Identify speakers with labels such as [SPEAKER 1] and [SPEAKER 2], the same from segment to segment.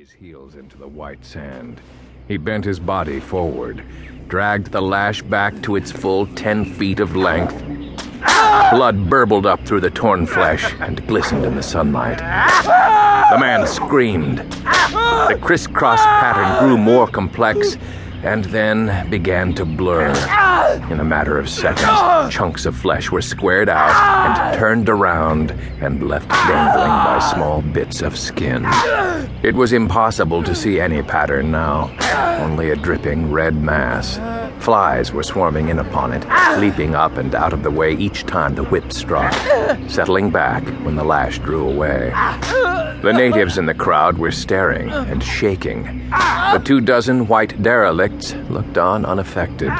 [SPEAKER 1] his heels into the white sand. He bent his body forward, dragged the lash back to its full ten feet of length. Blood burbled up through the torn flesh and glistened in the sunlight. The man screamed. The crisscross pattern grew more complex and then began to blur. In a matter of seconds, chunks of flesh were squared out and turned around and left dangling by small bits of skin. It was impossible to see any pattern now, only a dripping red mass. Flies were swarming in upon it, leaping up and out of the way each time the whip struck, settling back when the lash drew away. The natives in the crowd were staring and shaking. The two dozen white derelicts looked on unaffected.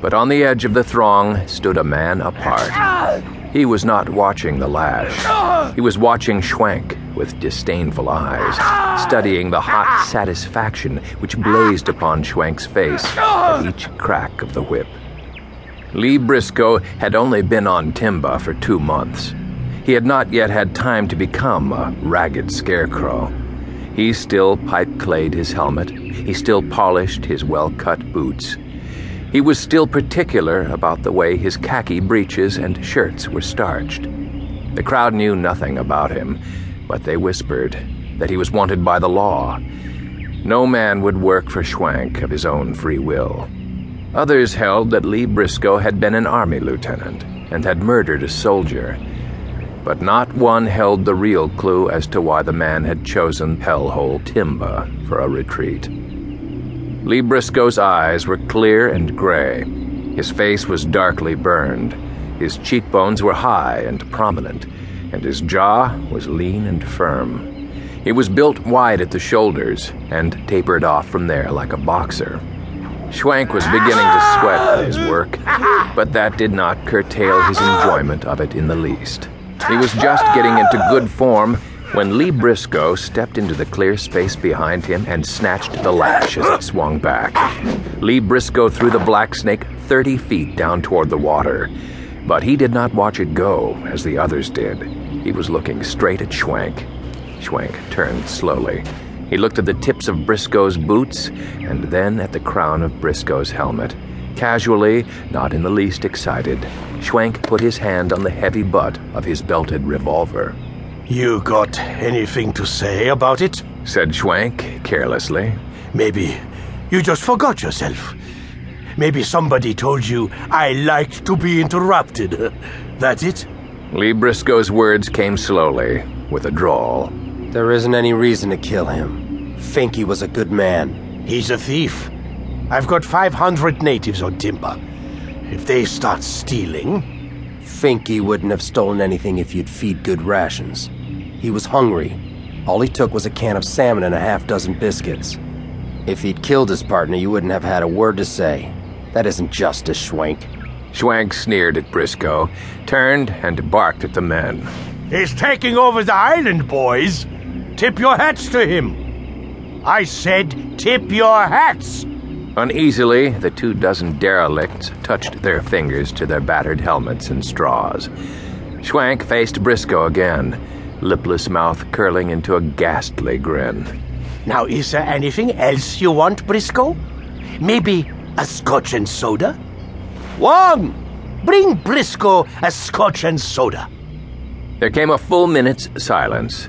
[SPEAKER 1] But on the edge of the throng stood a man apart. He was not watching the lash. He was watching Schwenk with disdainful eyes, studying the hot satisfaction which blazed upon Schwenk's face at each crack of the whip. Lee Briscoe had only been on Timba for two months. He had not yet had time to become a ragged scarecrow. He still pipe clayed his helmet. He still polished his well cut boots. He was still particular about the way his khaki breeches and shirts were starched. The crowd knew nothing about him, but they whispered that he was wanted by the law. No man would work for Schwenk of his own free will. Others held that Lee Briscoe had been an army lieutenant and had murdered a soldier, but not one held the real clue as to why the man had chosen Hellhole Timba for a retreat. Lee Briscoe's eyes were clear and gray. His face was darkly burned. His cheekbones were high and prominent, and his jaw was lean and firm. He was built wide at the shoulders and tapered off from there like a boxer. Schwenk was beginning to sweat at his work, but that did not curtail his enjoyment of it in the least. He was just getting into good form when Lee Briscoe stepped into the clear space behind him and snatched the lash as it swung back. Lee Briscoe threw the black snake 30 feet down toward the water, but he did not watch it go as the others did. He was looking straight at Schwenk. Schwenk turned slowly. He looked at the tips of Briscoe's boots and then at the crown of Briscoe's helmet. Casually, not in the least excited, Schwenk put his hand on the heavy butt of his belted revolver.
[SPEAKER 2] You got anything to say about it?
[SPEAKER 1] said Schwenk carelessly.
[SPEAKER 2] Maybe you just forgot yourself. Maybe somebody told you I liked to be interrupted. That it?
[SPEAKER 1] Lee Briscoe's words came slowly, with a drawl.
[SPEAKER 3] There isn't any reason to kill him. Finky was a good man.
[SPEAKER 2] He's a thief. I've got 500 natives on Timba. If they start stealing.
[SPEAKER 3] Finky wouldn't have stolen anything if you'd feed good rations. He was hungry. All he took was a can of salmon and a half dozen biscuits. If he'd killed his partner, you wouldn't have had a word to say. That isn't justice, Schwenk.
[SPEAKER 1] Schwenk sneered at Briscoe, turned, and barked at the men.
[SPEAKER 2] He's taking over the island, boys. Tip your hats to him. I said, tip your hats.
[SPEAKER 1] Uneasily, the two dozen derelicts touched their fingers to their battered helmets and straws. Schwenk faced Briscoe again, lipless mouth curling into a ghastly grin.
[SPEAKER 2] Now, is there anything else you want, Briscoe? Maybe a scotch and soda? Wong! Bring Briscoe a scotch and soda.
[SPEAKER 1] There came a full minute's silence,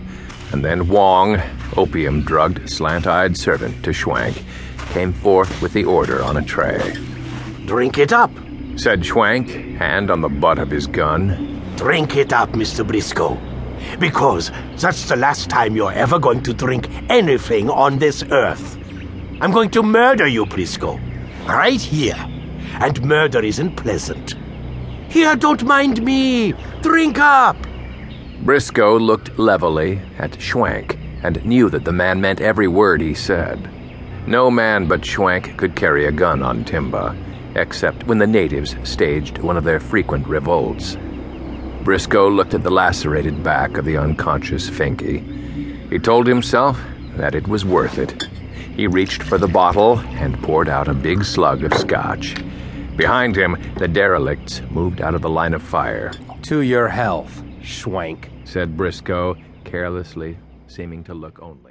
[SPEAKER 1] and then Wong, opium drugged, slant eyed servant to Schwenk, came forth with the order on a tray.
[SPEAKER 2] Drink it up,
[SPEAKER 1] said Schwenk, hand on the butt of his gun.
[SPEAKER 2] Drink it up, Mr. Briscoe. Because that's the last time you're ever going to drink anything on this earth. I'm going to murder you, Briscoe. Right here. And murder isn't pleasant. Here, don't mind me. Drink up.
[SPEAKER 1] Briscoe looked levelly at Schwenk and knew that the man meant every word he said. No man but Schwenk could carry a gun on Timba, except when the natives staged one of their frequent revolts. Briscoe looked at the lacerated back of the unconscious Finky. He told himself that it was worth it. He reached for the bottle and poured out a big slug of scotch. Behind him, the derelicts moved out of the line of fire.
[SPEAKER 3] To your health, Schwenk,
[SPEAKER 1] said Briscoe, carelessly, seeming to look only.